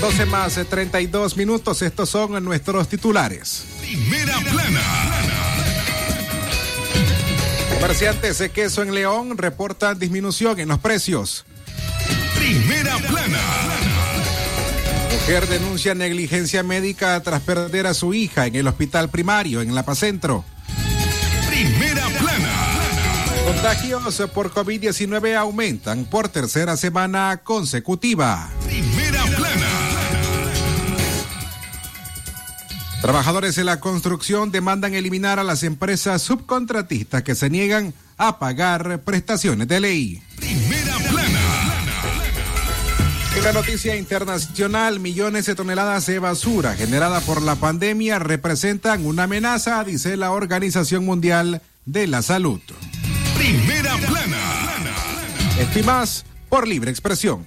Las 12 más 32 minutos, estos son nuestros titulares. Primera plana. Comerciantes de queso en León reportan disminución en los precios. Primera plana. Mujer denuncia negligencia médica tras perder a su hija en el hospital primario en La Pacentro. Primera plana. Contagios por COVID-19 aumentan por tercera semana consecutiva. Primera Trabajadores de la construcción demandan eliminar a las empresas subcontratistas que se niegan a pagar prestaciones de ley. Primera plana. En la noticia internacional, millones de toneladas de basura generada por la pandemia representan una amenaza, dice la Organización Mundial de la Salud. Primera plana. Más por libre expresión.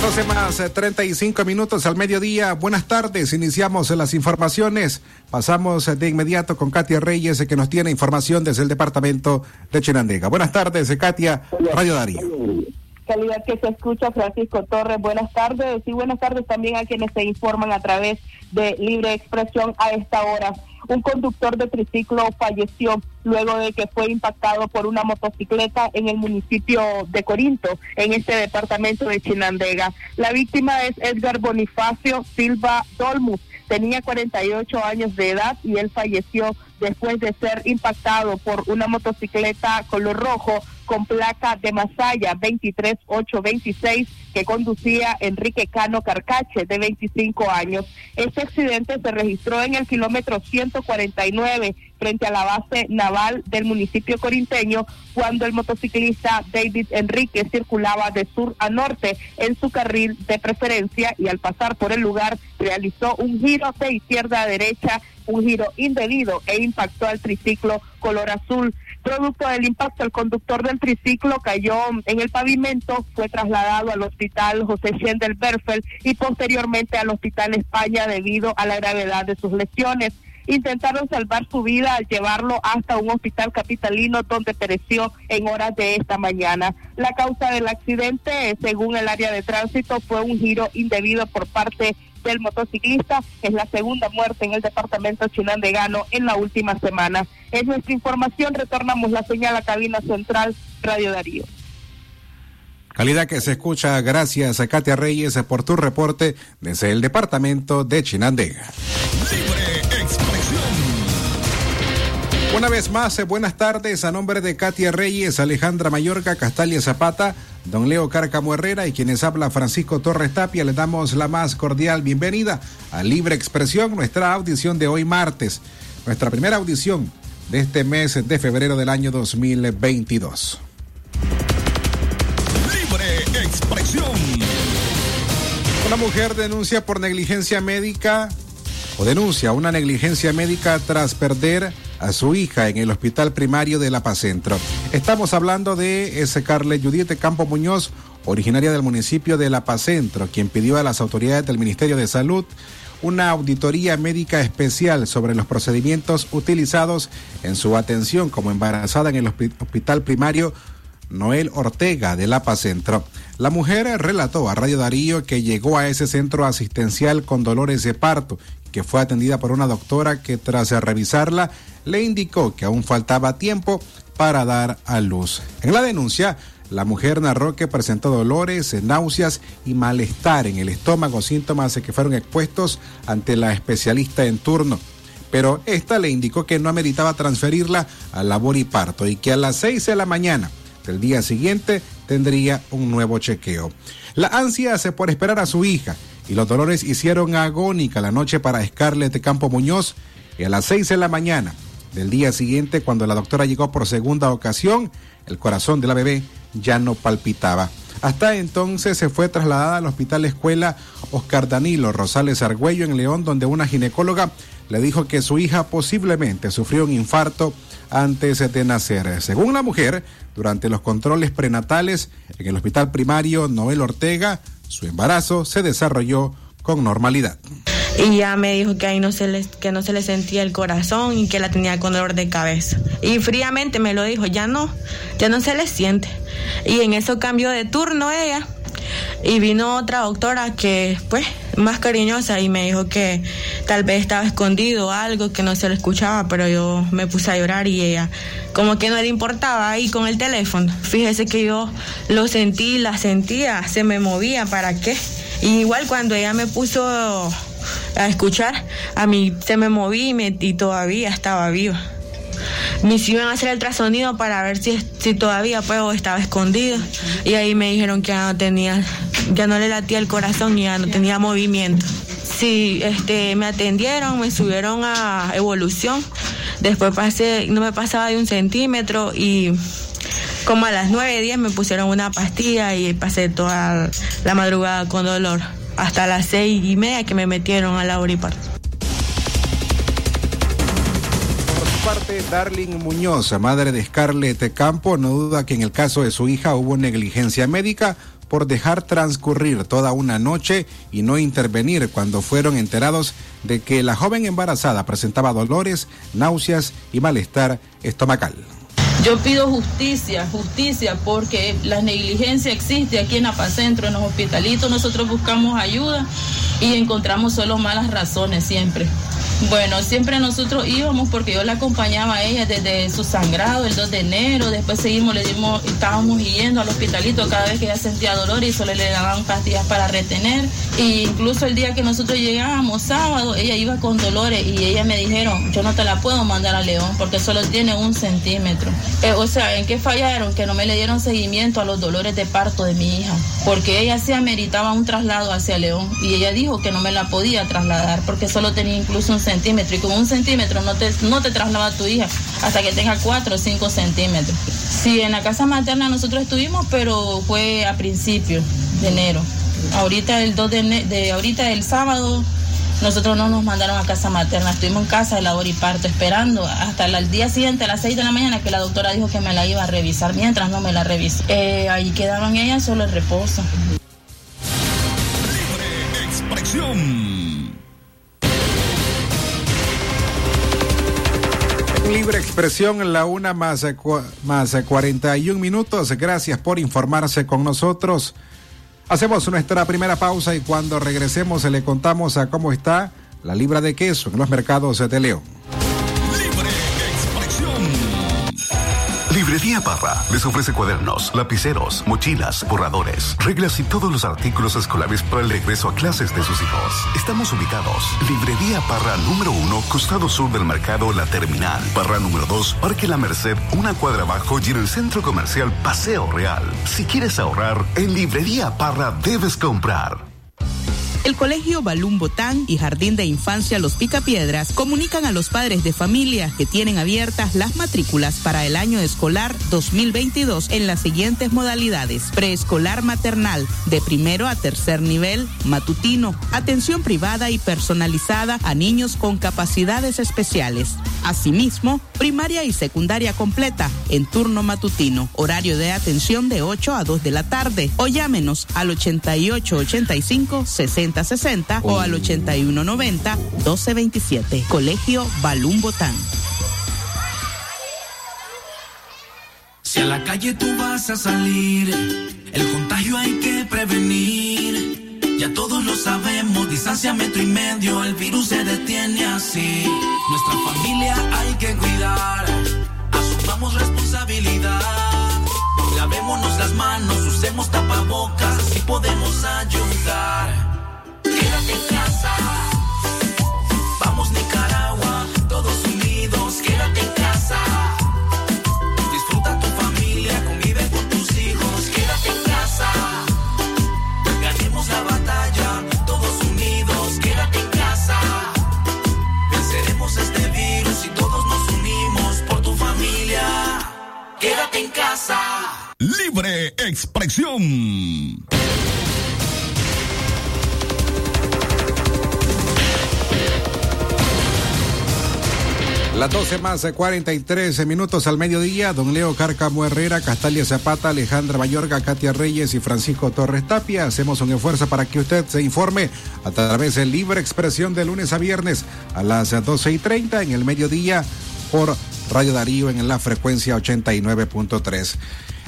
Las 12 más eh, 35 minutos al mediodía. Buenas tardes. Iniciamos las informaciones. Pasamos eh, de inmediato con Katia Reyes, eh, que nos tiene información desde el departamento de Chinandega. Buenas tardes, eh, Katia, Radio Darío. calidad que se escucha Francisco Torres. Buenas tardes y buenas tardes también a quienes se informan a través de Libre Expresión a esta hora. Un conductor de triciclo falleció luego de que fue impactado por una motocicleta en el municipio de Corinto, en este departamento de Chinandega. La víctima es Edgar Bonifacio Silva Dolmus. Tenía 48 años de edad y él falleció después de ser impactado por una motocicleta color rojo con placa de Masaya 23826 que conducía Enrique Cano Carcache de 25 años. Este accidente se registró en el kilómetro 149 frente a la base naval del municipio corinteño cuando el motociclista David Enrique circulaba de sur a norte en su carril de preferencia y al pasar por el lugar realizó un giro de izquierda a derecha, un giro indebido e impactó al triciclo color azul. Producto del impacto, el conductor del triciclo cayó en el pavimento, fue trasladado al hospital José Schendel Berfeld y posteriormente al hospital España debido a la gravedad de sus lesiones intentaron salvar su vida al llevarlo hasta un hospital capitalino donde pereció en horas de esta mañana. La causa del accidente, según el área de tránsito, fue un giro indebido por parte del motociclista. Es la segunda muerte en el departamento chinandegano en la última semana. Es nuestra información. Retornamos la señal a cabina central Radio Darío. Calidad que se escucha. Gracias a Katia Reyes por tu reporte desde el departamento de Chinandega. Una vez más, eh, buenas tardes a nombre de Katia Reyes, Alejandra Mayorga, Castalia Zapata, don Leo Cárcamo Herrera y quienes habla Francisco Torres Tapia. Le damos la más cordial bienvenida a Libre Expresión, nuestra audición de hoy martes, nuestra primera audición de este mes de febrero del año 2022. Libre expresión. Una mujer denuncia por negligencia médica o denuncia una negligencia médica tras perder a su hija en el hospital primario de La Paz Centro. Estamos hablando de ese Carle Judith Campo Muñoz, originaria del municipio de La Paz Centro, quien pidió a las autoridades del Ministerio de Salud una auditoría médica especial sobre los procedimientos utilizados en su atención como embarazada en el hospi- hospital primario Noel Ortega de Lapa Centro. La mujer relató a Radio Darío que llegó a ese centro asistencial con dolores de parto, que fue atendida por una doctora que tras revisarla le indicó que aún faltaba tiempo para dar a luz. En la denuncia, la mujer narró que presentó dolores, náuseas y malestar en el estómago, síntomas que fueron expuestos ante la especialista en turno pero esta le indicó que no ameritaba transferirla a labor y parto y que a las 6 de la mañana del día siguiente tendría un nuevo chequeo. La ansia por esperar a su hija, y los dolores hicieron agónica la noche para Scarlett Campo Muñoz y a las 6 de la mañana del día siguiente, cuando la doctora llegó por segunda ocasión, el corazón de la bebé ya no palpitaba. Hasta entonces se fue trasladada al Hospital Escuela Oscar Danilo Rosales Argüello en León, donde una ginecóloga le dijo que su hija posiblemente sufrió un infarto antes de nacer. Según la mujer, durante los controles prenatales en el hospital primario Noel Ortega, su embarazo se desarrolló con normalidad. Y ya me dijo que ahí no se que no se le sentía el corazón y que la tenía con dolor de cabeza. Y fríamente me lo dijo, ya no, ya no se le siente. Y en eso cambió de turno ella. Y vino otra doctora que, pues, más cariñosa y me dijo que tal vez estaba escondido algo que no se le escuchaba, pero yo me puse a llorar y ella como que no le importaba ahí con el teléfono. Fíjese que yo lo sentí, la sentía, se me movía, ¿para qué? Y igual cuando ella me puso a escuchar, a mí se me moví y, todavía estaba viva. Me iban a hacer el ultrasonido para ver si, si todavía pues, estaba escondido. Y ahí me dijeron que ya no tenía, ya no le latía el corazón y ya no tenía movimiento. Sí, este, me atendieron, me subieron a evolución. Después pasé, no me pasaba de un centímetro y como a las 9, 10 me pusieron una pastilla y pasé toda la madrugada con dolor. Hasta las seis y media que me metieron a la oripar. Darling Muñoz, madre de Scarlett Campo, no duda que en el caso de su hija hubo negligencia médica por dejar transcurrir toda una noche y no intervenir cuando fueron enterados de que la joven embarazada presentaba dolores, náuseas y malestar estomacal. Yo pido justicia, justicia, porque la negligencia existe aquí en Apacentro, en los hospitalitos. Nosotros buscamos ayuda y encontramos solo malas razones siempre. Bueno, siempre nosotros íbamos porque yo la acompañaba a ella desde su sangrado el 2 de enero, después seguimos, le dimos, estábamos yendo al hospitalito cada vez que ella sentía dolor y solo le daban pastillas para retener. E incluso el día que nosotros llegábamos, sábado, ella iba con dolores y ella me dijeron, yo no te la puedo mandar a León porque solo tiene un centímetro. Eh, o sea, ¿en qué fallaron? Que no me le dieron seguimiento a los dolores de parto de mi hija, porque ella se ameritaba un traslado hacia León y ella dijo que no me la podía trasladar porque solo tenía incluso un centímetro y con un centímetro no te, no te traslada tu hija hasta que tenga cuatro o cinco centímetros. Sí, en la casa materna nosotros estuvimos, pero fue a principios de enero. Ahorita el 2 de, de ahorita el sábado nosotros no nos mandaron a casa materna, estuvimos en casa de la hora y parto esperando hasta el día siguiente a las 6 de la mañana que la doctora dijo que me la iba a revisar mientras no me la revisó. Eh, ahí quedaron ellas solo en reposo. Libre expresión en la una más, más 41 minutos. Gracias por informarse con nosotros. Hacemos nuestra primera pausa y cuando regresemos le contamos a cómo está la libra de queso en los mercados de León. Librería Parra les ofrece cuadernos, lapiceros, mochilas, borradores, reglas y todos los artículos escolares para el regreso a clases de sus hijos. Estamos ubicados. Librería Parra número uno, costado sur del mercado La Terminal. Parra número dos, Parque La Merced, una cuadra abajo y en el centro comercial Paseo Real. Si quieres ahorrar, en Librería Parra debes comprar. El Colegio Balún Botán y Jardín de Infancia Los Picapiedras comunican a los padres de familia que tienen abiertas las matrículas para el año escolar 2022 en las siguientes modalidades. Preescolar maternal, de primero a tercer nivel, matutino, atención privada y personalizada a niños con capacidades especiales. Asimismo, primaria y secundaria completa en turno matutino, horario de atención de 8 a 2 de la tarde o llámenos al 8885 60 60 o al 8190 1227. Colegio Balún Botán. Si a la calle tú vas a salir, el contagio hay que prevenir. Ya todos lo sabemos, distancia metro y medio, el virus se detiene así. Nuestra familia hay que cuidar, asumamos responsabilidad. Lavémonos las manos, usemos tapabocas, así podemos ayudar quédate en casa. Vamos Nicaragua, todos unidos, quédate en casa. Disfruta tu familia, convive con tus hijos, quédate en casa. Ganemos la batalla, todos unidos, quédate en casa. Venceremos este virus y todos nos unimos por tu familia. Quédate en casa. Libre expresión. Las 12 más 43 minutos al mediodía, don Leo Cárcamo Herrera, Castalia Zapata, Alejandra Mayorga, Katia Reyes y Francisco Torres Tapia. Hacemos un esfuerzo para que usted se informe a través de Libre Expresión de lunes a viernes a las 12 y 30 en el mediodía por Radio Darío en la frecuencia 89.3.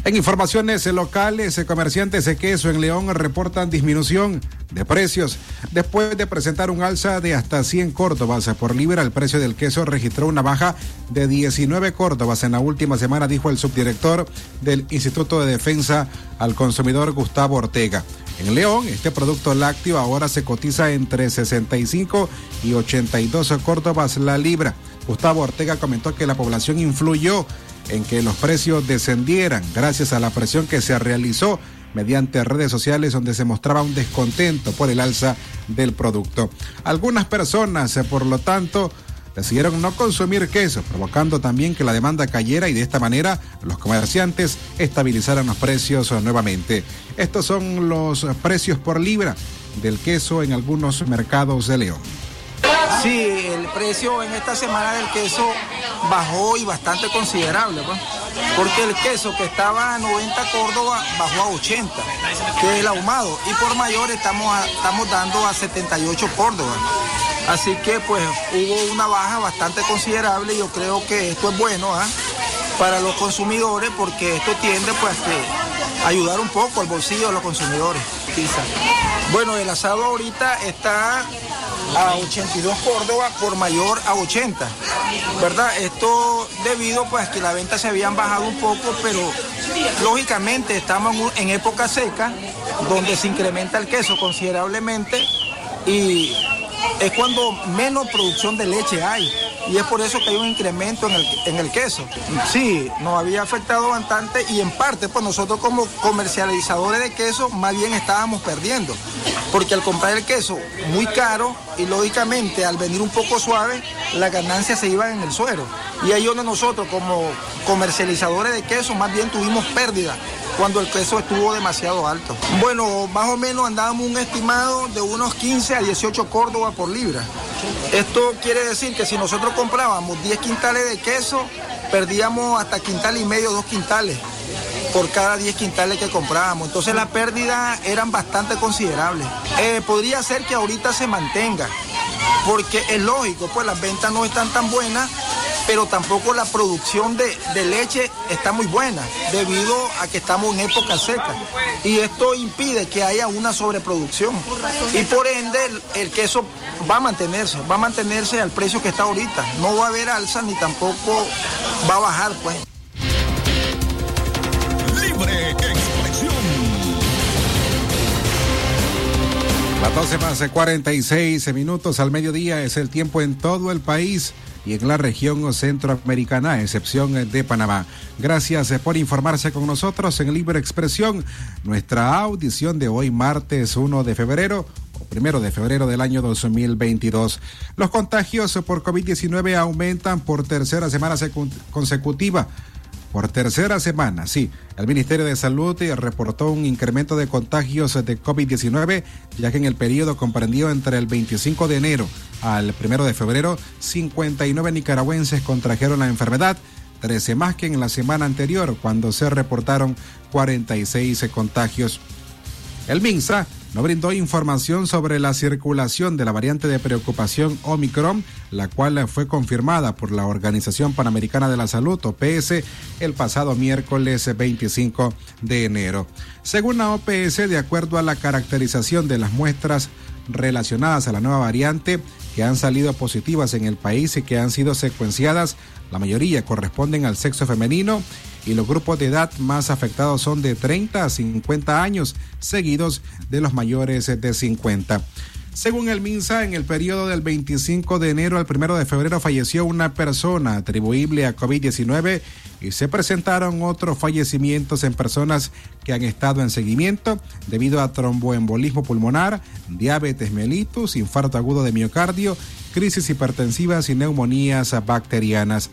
En informaciones locales, comerciantes de queso en León reportan disminución de precios. Después de presentar un alza de hasta 100 córdobas por libra, el precio del queso registró una baja de 19 córdobas en la última semana, dijo el subdirector del Instituto de Defensa al Consumidor Gustavo Ortega. En León, este producto lácteo ahora se cotiza entre 65 y 82 córdobas la libra. Gustavo Ortega comentó que la población influyó en que los precios descendieran gracias a la presión que se realizó mediante redes sociales donde se mostraba un descontento por el alza del producto. Algunas personas, eh, por lo tanto, decidieron no consumir queso, provocando también que la demanda cayera y de esta manera los comerciantes estabilizaran los precios nuevamente. Estos son los precios por libra del queso en algunos mercados de León. Sí, el precio en esta semana del queso bajó y bastante considerable, pues, porque el queso que estaba a 90 Córdoba bajó a 80, que es el ahumado, y por mayor estamos, estamos dando a 78 Córdoba. Así que pues hubo una baja bastante considerable y yo creo que esto es bueno ¿ah? para los consumidores porque esto tiende pues a ayudar un poco al bolsillo de los consumidores. Bueno, el asado ahorita está a 82 Córdoba por mayor a 80, ¿verdad? Esto debido pues que la venta se habían bajado un poco, pero lógicamente estamos en época seca donde se incrementa el queso considerablemente y es cuando menos producción de leche hay y es por eso que hay un incremento en el, en el queso. Sí, nos había afectado bastante y en parte pues nosotros como comercializadores de queso más bien estábamos perdiendo, porque al comprar el queso muy caro y lógicamente al venir un poco suave, las ganancias se iban en el suero. Y ahí donde nosotros como comercializadores de queso más bien tuvimos pérdida cuando el queso estuvo demasiado alto. Bueno, más o menos andábamos un estimado de unos 15 a 18 Córdoba por libra. Esto quiere decir que si nosotros comprábamos 10 quintales de queso, perdíamos hasta quintal y medio, dos quintales por cada 10 quintales que comprábamos. Entonces las pérdidas eran bastante considerables. Eh, podría ser que ahorita se mantenga, porque es lógico, pues las ventas no están tan buenas pero tampoco la producción de, leche está muy buena debido a que estamos en época seca. Y esto impide que haya una sobreproducción. Y por ende el, queso va a mantenerse, va a mantenerse al precio que está ahorita. No va a haber alza ni tampoco va a bajar, pues. Libre expresión. Las 12 más 46 minutos al mediodía es el tiempo en todo el país y en la región centroamericana, a excepción de Panamá. Gracias por informarse con nosotros en Libre Expresión. Nuestra audición de hoy, martes 1 de febrero, primero de febrero del año 2022. Los contagios por COVID-19 aumentan por tercera semana consecutiva por tercera semana, sí, el Ministerio de Salud reportó un incremento de contagios de COVID-19, ya que en el periodo comprendido entre el 25 de enero al 1 de febrero, 59 nicaragüenses contrajeron la enfermedad, 13 más que en la semana anterior, cuando se reportaron 46 contagios. El MINSA no brindó información sobre la circulación de la variante de preocupación Omicron, la cual fue confirmada por la Organización Panamericana de la Salud, OPS, el pasado miércoles 25 de enero. Según la OPS, de acuerdo a la caracterización de las muestras relacionadas a la nueva variante que han salido positivas en el país y que han sido secuenciadas, la mayoría corresponden al sexo femenino y los grupos de edad más afectados son de 30 a 50 años, seguidos de los mayores de 50. Según el MINSA, en el periodo del 25 de enero al 1 de febrero falleció una persona atribuible a COVID-19 y se presentaron otros fallecimientos en personas que han estado en seguimiento debido a tromboembolismo pulmonar, diabetes mellitus, infarto agudo de miocardio, crisis hipertensivas y neumonías bacterianas.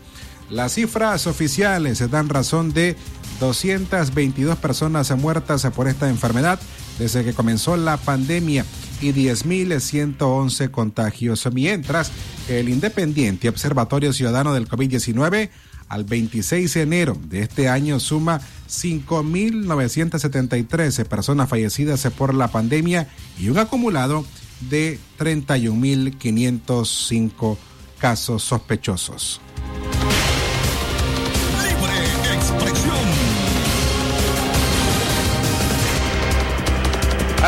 Las cifras oficiales dan razón de 222 personas muertas por esta enfermedad desde que comenzó la pandemia y 10.111 contagios, mientras que el Independiente Observatorio Ciudadano del COVID-19 al 26 de enero de este año suma 5.973 personas fallecidas por la pandemia y un acumulado de 31.505 casos sospechosos.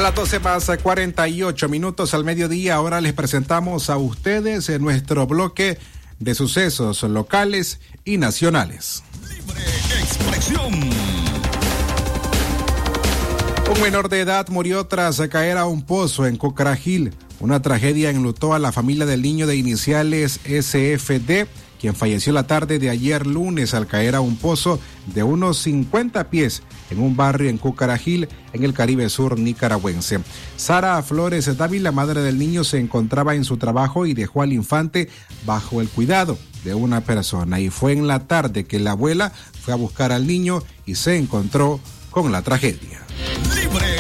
A las 12 más 48 minutos al mediodía, ahora les presentamos a ustedes en nuestro bloque de sucesos locales y nacionales. Libre expresión. Un menor de edad murió tras caer a un pozo en Cocragil. Una tragedia enlutó a la familia del niño de iniciales SFD quien falleció la tarde de ayer lunes al caer a un pozo de unos 50 pies en un barrio en Cucarajil, en el Caribe Sur nicaragüense. Sara Flores Dávila, madre del niño, se encontraba en su trabajo y dejó al infante bajo el cuidado de una persona. Y fue en la tarde que la abuela fue a buscar al niño y se encontró con la tragedia. Libre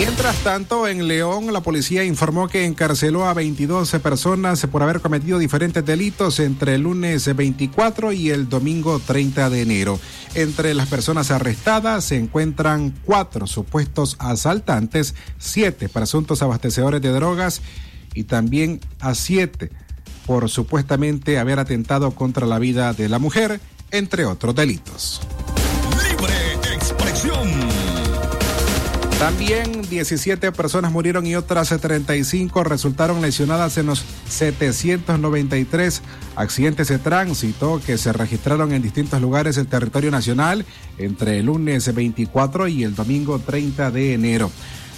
Mientras tanto, en León, la policía informó que encarceló a 22 personas por haber cometido diferentes delitos entre el lunes 24 y el domingo 30 de enero. Entre las personas arrestadas se encuentran cuatro supuestos asaltantes, siete presuntos abastecedores de drogas y también a siete por supuestamente haber atentado contra la vida de la mujer, entre otros delitos. También 17 personas murieron y otras 35 resultaron lesionadas en los 793 accidentes de tránsito que se registraron en distintos lugares del territorio nacional entre el lunes 24 y el domingo 30 de enero.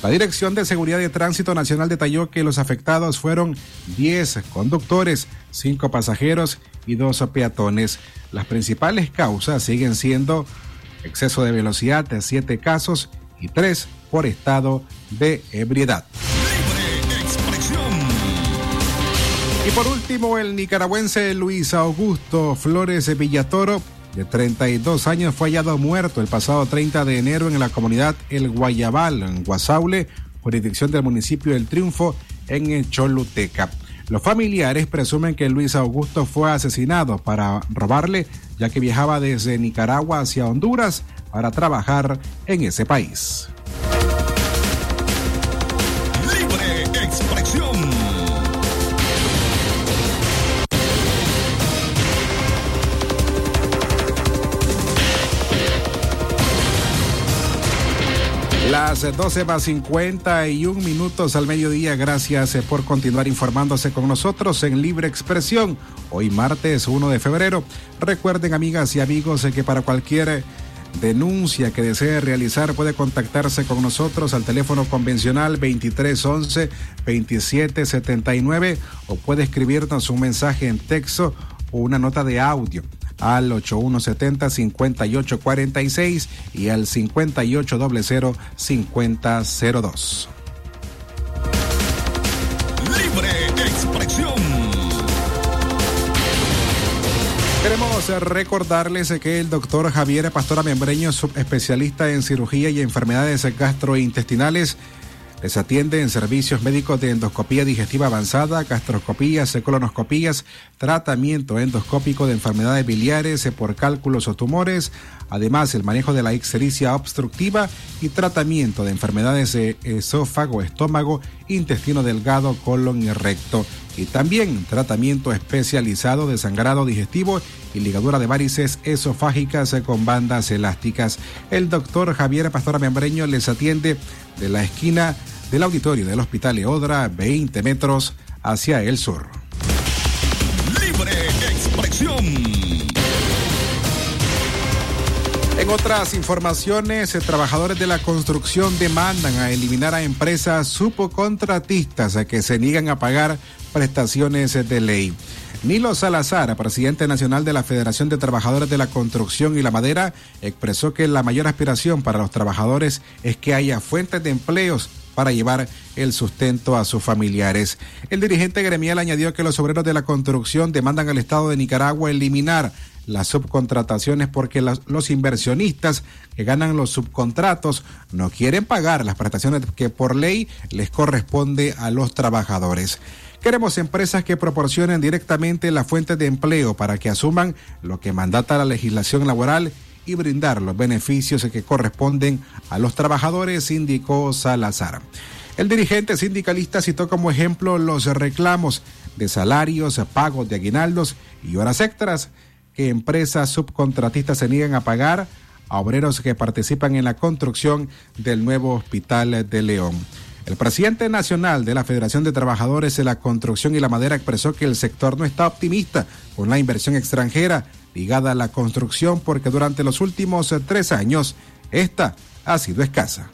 La Dirección de Seguridad de Tránsito Nacional detalló que los afectados fueron 10 conductores, 5 pasajeros y 2 peatones. Las principales causas siguen siendo exceso de velocidad de 7 casos y 3 por estado de ebriedad. Y por último, el nicaragüense Luis Augusto Flores Villatoro, de 32 años, fue hallado muerto el pasado 30 de enero en la comunidad El Guayabal, en Guasaule, jurisdicción del municipio del Triunfo, en Choluteca. Los familiares presumen que Luis Augusto fue asesinado para robarle, ya que viajaba desde Nicaragua hacia Honduras para trabajar en ese país. Las 12 más 51 minutos al mediodía. Gracias eh, por continuar informándose con nosotros en Libre Expresión. Hoy martes 1 de febrero. Recuerden amigas y amigos eh, que para cualquier eh, denuncia que desee realizar puede contactarse con nosotros al teléfono convencional 2311 2779 o puede escribirnos un mensaje en texto o una nota de audio al 8170-5846 y al 5800-5002. Libre expresión. Queremos recordarles que el doctor Javier Pastora Membreño, subespecialista en cirugía y enfermedades gastrointestinales, les atiende en servicios médicos de endoscopía digestiva avanzada, gastroscopías, colonoscopías, tratamiento endoscópico de enfermedades biliares por cálculos o tumores, además el manejo de la ixericia obstructiva y tratamiento de enfermedades de esófago, estómago, intestino delgado, colon y recto. Y también tratamiento especializado de sangrado digestivo y ligadura de varices esofágicas con bandas elásticas. El doctor Javier Pastora Membreño les atiende de la esquina del auditorio del Hospital Eodra, 20 metros hacia el sur. Otras informaciones, trabajadores de la construcción demandan a eliminar a empresas subcontratistas que se niegan a pagar prestaciones de ley. Nilo Salazar, presidente nacional de la Federación de Trabajadores de la Construcción y la Madera, expresó que la mayor aspiración para los trabajadores es que haya fuentes de empleos para llevar el sustento a sus familiares. El dirigente gremial añadió que los obreros de la construcción demandan al Estado de Nicaragua eliminar las subcontrataciones porque los inversionistas que ganan los subcontratos no quieren pagar las prestaciones que por ley les corresponde a los trabajadores. Queremos empresas que proporcionen directamente la fuente de empleo para que asuman lo que mandata la legislación laboral y brindar los beneficios que corresponden a los trabajadores, indicó Salazar. El dirigente sindicalista citó como ejemplo los reclamos de salarios, pagos de aguinaldos y horas extras que empresas subcontratistas se niegan a pagar a obreros que participan en la construcción del nuevo hospital de León. El presidente nacional de la Federación de Trabajadores de la Construcción y la Madera expresó que el sector no está optimista con la inversión extranjera ligada a la construcción porque durante los últimos tres años esta ha sido escasa.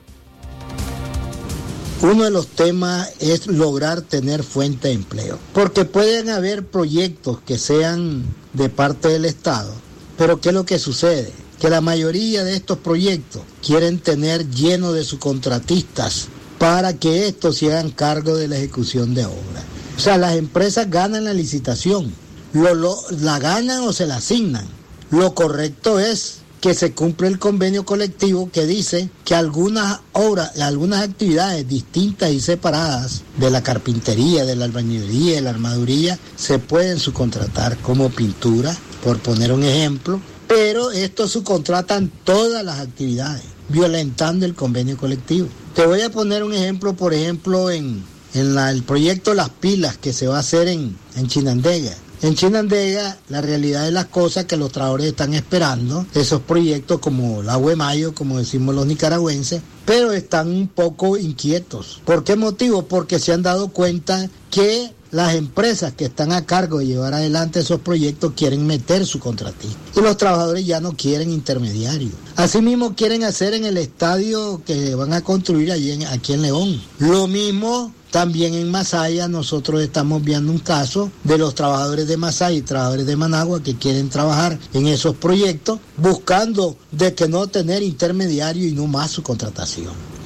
Uno de los temas es lograr tener fuente de empleo, porque pueden haber proyectos que sean de parte del Estado, pero ¿qué es lo que sucede? Que la mayoría de estos proyectos quieren tener lleno de sus contratistas para que estos se hagan cargo de la ejecución de obra. O sea, las empresas ganan la licitación, lo, la ganan o se la asignan. Lo correcto es que se cumple el convenio colectivo que dice que algunas obras, algunas actividades distintas y separadas de la carpintería, de la albañilería, de la armaduría, se pueden subcontratar como pintura, por poner un ejemplo, pero estos subcontratan todas las actividades, violentando el convenio colectivo. Te voy a poner un ejemplo, por ejemplo, en, el proyecto Las Pilas que se va a hacer en, en Chinandega. En Chinandega, la realidad de las cosas que los trabajadores están esperando, esos proyectos como la Mayo, como decimos los nicaragüenses, pero están un poco inquietos. ¿Por qué motivo? Porque se han dado cuenta que las empresas que están a cargo de llevar adelante esos proyectos quieren meter su contratista y los trabajadores ya no quieren intermediarios. Asimismo quieren hacer en el estadio que van a construir allí aquí en León. Lo mismo también en Masaya nosotros estamos viendo un caso de los trabajadores de Masaya y trabajadores de Managua que quieren trabajar en esos proyectos buscando de que no tener intermediario y no más su contratación.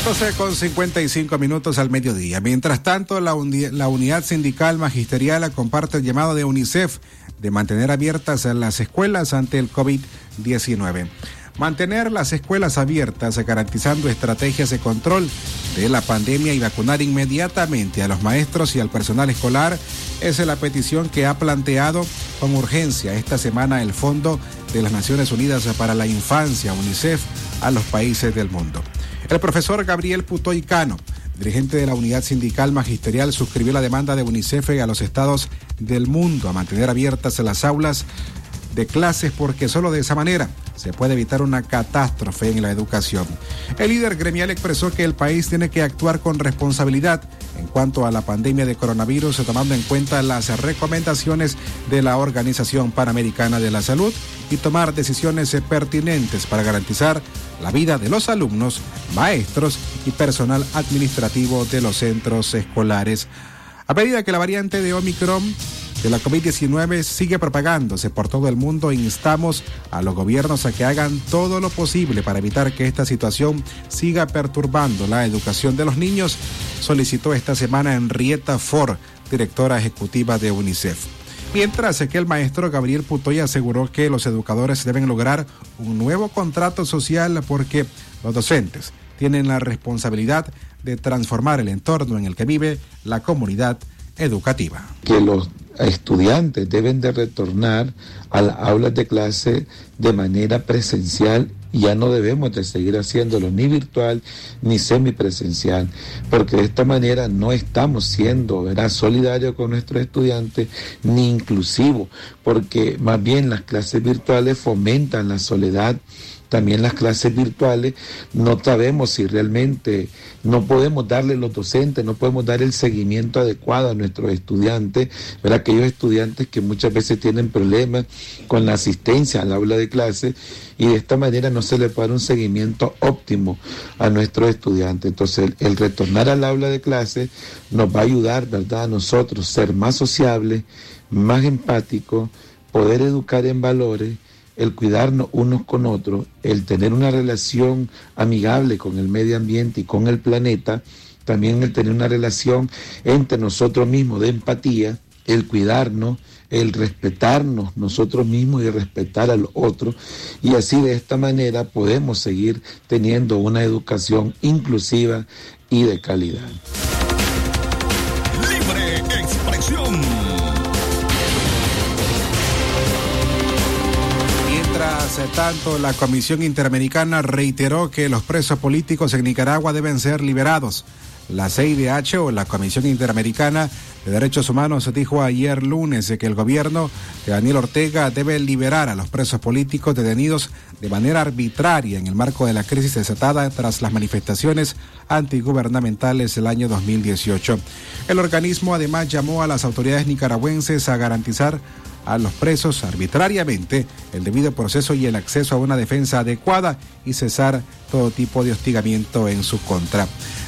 La 12 con 55 minutos al mediodía. Mientras tanto, la, la unidad sindical magisterial comparte el llamado de UNICEF de mantener abiertas las escuelas ante el COVID-19. Mantener las escuelas abiertas garantizando estrategias de control de la pandemia y vacunar inmediatamente a los maestros y al personal escolar es la petición que ha planteado con urgencia esta semana el Fondo de las Naciones Unidas para la Infancia, UNICEF, a los países del mundo. El profesor Gabriel Putoy Cano, dirigente de la unidad sindical magisterial, suscribió la demanda de UNICEF a los estados del mundo a mantener abiertas las aulas de clases porque solo de esa manera se puede evitar una catástrofe en la educación. El líder gremial expresó que el país tiene que actuar con responsabilidad cuanto a la pandemia de coronavirus, tomando en cuenta las recomendaciones de la Organización Panamericana de la Salud y tomar decisiones pertinentes para garantizar la vida de los alumnos, maestros y personal administrativo de los centros escolares. A medida que la variante de Omicron de la COVID-19 sigue propagándose por todo el mundo, instamos a los gobiernos a que hagan todo lo posible para evitar que esta situación siga perturbando la educación de los niños, solicitó esta semana Henrietta Ford, directora ejecutiva de UNICEF. Mientras que el maestro Gabriel Putoy aseguró que los educadores deben lograr un nuevo contrato social porque los docentes tienen la responsabilidad de transformar el entorno en el que vive la comunidad educativa. Que los estudiantes deben de retornar a las aulas de clase de manera presencial ya no debemos de seguir haciéndolo ni virtual ni semipresencial, porque de esta manera no estamos siendo solidarios con nuestros estudiantes ni inclusivos, porque más bien las clases virtuales fomentan la soledad también las clases virtuales, no sabemos si realmente no podemos darle los docentes, no podemos dar el seguimiento adecuado a nuestros estudiantes, aquellos estudiantes que muchas veces tienen problemas con la asistencia al aula de clase y de esta manera no se le puede dar un seguimiento óptimo a nuestros estudiantes. Entonces, el, retornar al aula de clase nos va a ayudar, ¿verdad?, a nosotros ser más sociables, más empáticos, poder educar en valores el cuidarnos unos con otros, el tener una relación amigable con el medio ambiente y con el planeta, también el tener una relación entre nosotros mismos de empatía, el cuidarnos, el respetarnos nosotros mismos y respetar al otro. Y así de esta manera podemos seguir teniendo una educación inclusiva y de calidad. Tanto, la Comisión Interamericana reiteró que los presos políticos en Nicaragua deben ser liberados. La CIDH o la Comisión Interamericana de Derechos Humanos dijo ayer lunes que el gobierno de Daniel Ortega debe liberar a los presos políticos detenidos de manera arbitraria en el marco de la crisis desatada tras las manifestaciones antigubernamentales del año 2018. El organismo además llamó a las autoridades nicaragüenses a garantizar a los presos arbitrariamente el debido proceso y el acceso a una defensa adecuada y cesar todo tipo de hostigamiento en su contra.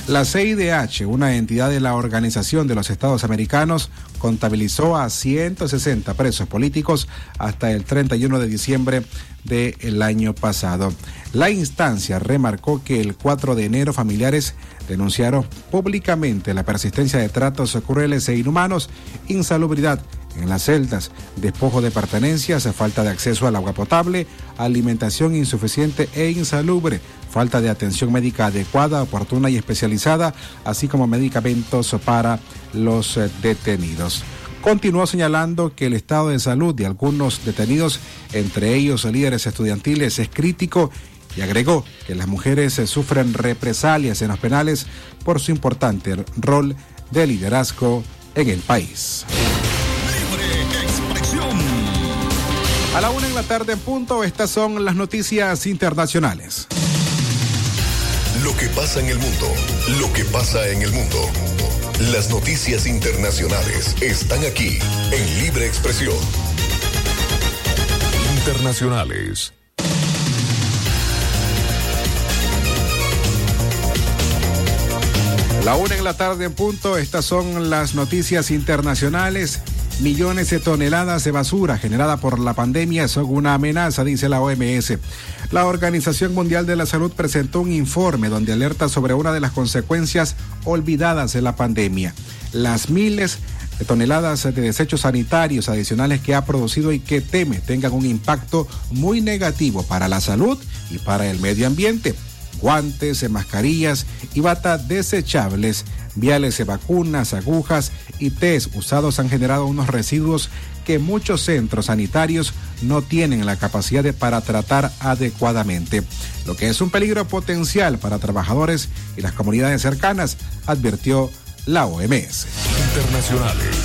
La CIDH, una entidad de la Organización de los Estados Americanos, contabilizó a 160 presos políticos hasta el 31 de diciembre del año pasado. La instancia remarcó que el 4 de enero familiares denunciaron públicamente la persistencia de tratos crueles e inhumanos, insalubridad en las celdas, despojo de pertenencias, falta de acceso al agua potable, alimentación insuficiente e insalubre, falta de atención médica adecuada, oportuna y especializada, así como medicamentos para los eh, detenidos. Continuó señalando que el estado de salud de algunos detenidos, entre ellos líderes estudiantiles, es crítico y agregó que las mujeres eh, sufren represalias en los penales por su importante rol de liderazgo en el país. A la una en la tarde en punto, estas son las noticias internacionales. Lo que pasa en el mundo, lo que pasa en el mundo. Las noticias internacionales están aquí en Libre Expresión. Internacionales. La una en la tarde en punto, estas son las noticias internacionales. Millones de toneladas de basura generada por la pandemia son una amenaza, dice la OMS. La Organización Mundial de la Salud presentó un informe donde alerta sobre una de las consecuencias olvidadas de la pandemia. Las miles de toneladas de desechos sanitarios adicionales que ha producido y que teme tengan un impacto muy negativo para la salud y para el medio ambiente guantes, mascarillas y batas desechables, viales de vacunas, agujas y test usados han generado unos residuos que muchos centros sanitarios no tienen la capacidad de, para tratar adecuadamente, lo que es un peligro potencial para trabajadores y las comunidades cercanas, advirtió la OMS. Internacionales.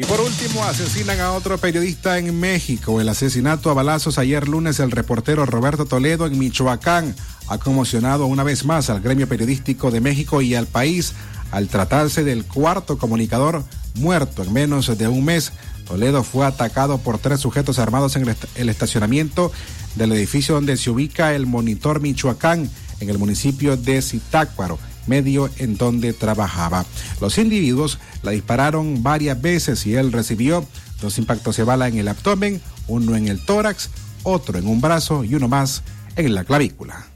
Y por último, asesinan a otro periodista en México. El asesinato a balazos ayer lunes del reportero Roberto Toledo en Michoacán ha conmocionado una vez más al gremio periodístico de México y al país al tratarse del cuarto comunicador muerto en menos de un mes. Toledo fue atacado por tres sujetos armados en el estacionamiento del edificio donde se ubica el Monitor Michoacán en el municipio de Zitácuaro medio en donde trabajaba. Los individuos la dispararon varias veces y él recibió dos impactos de bala en el abdomen, uno en el tórax, otro en un brazo y uno más en la clavícula.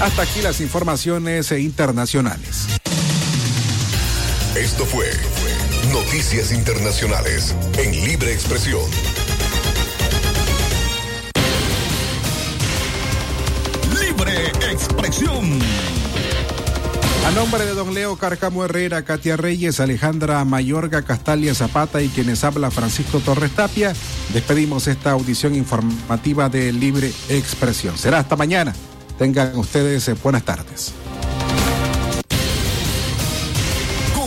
Hasta aquí las informaciones internacionales. Esto fue Noticias Internacionales en Libre Expresión. Expresión. A nombre de don Leo Carcamo Herrera, Katia Reyes, Alejandra Mayorga, Castalia Zapata y quienes habla Francisco Torres Tapia, despedimos esta audición informativa de Libre Expresión. Será hasta mañana. Tengan ustedes eh, buenas tardes.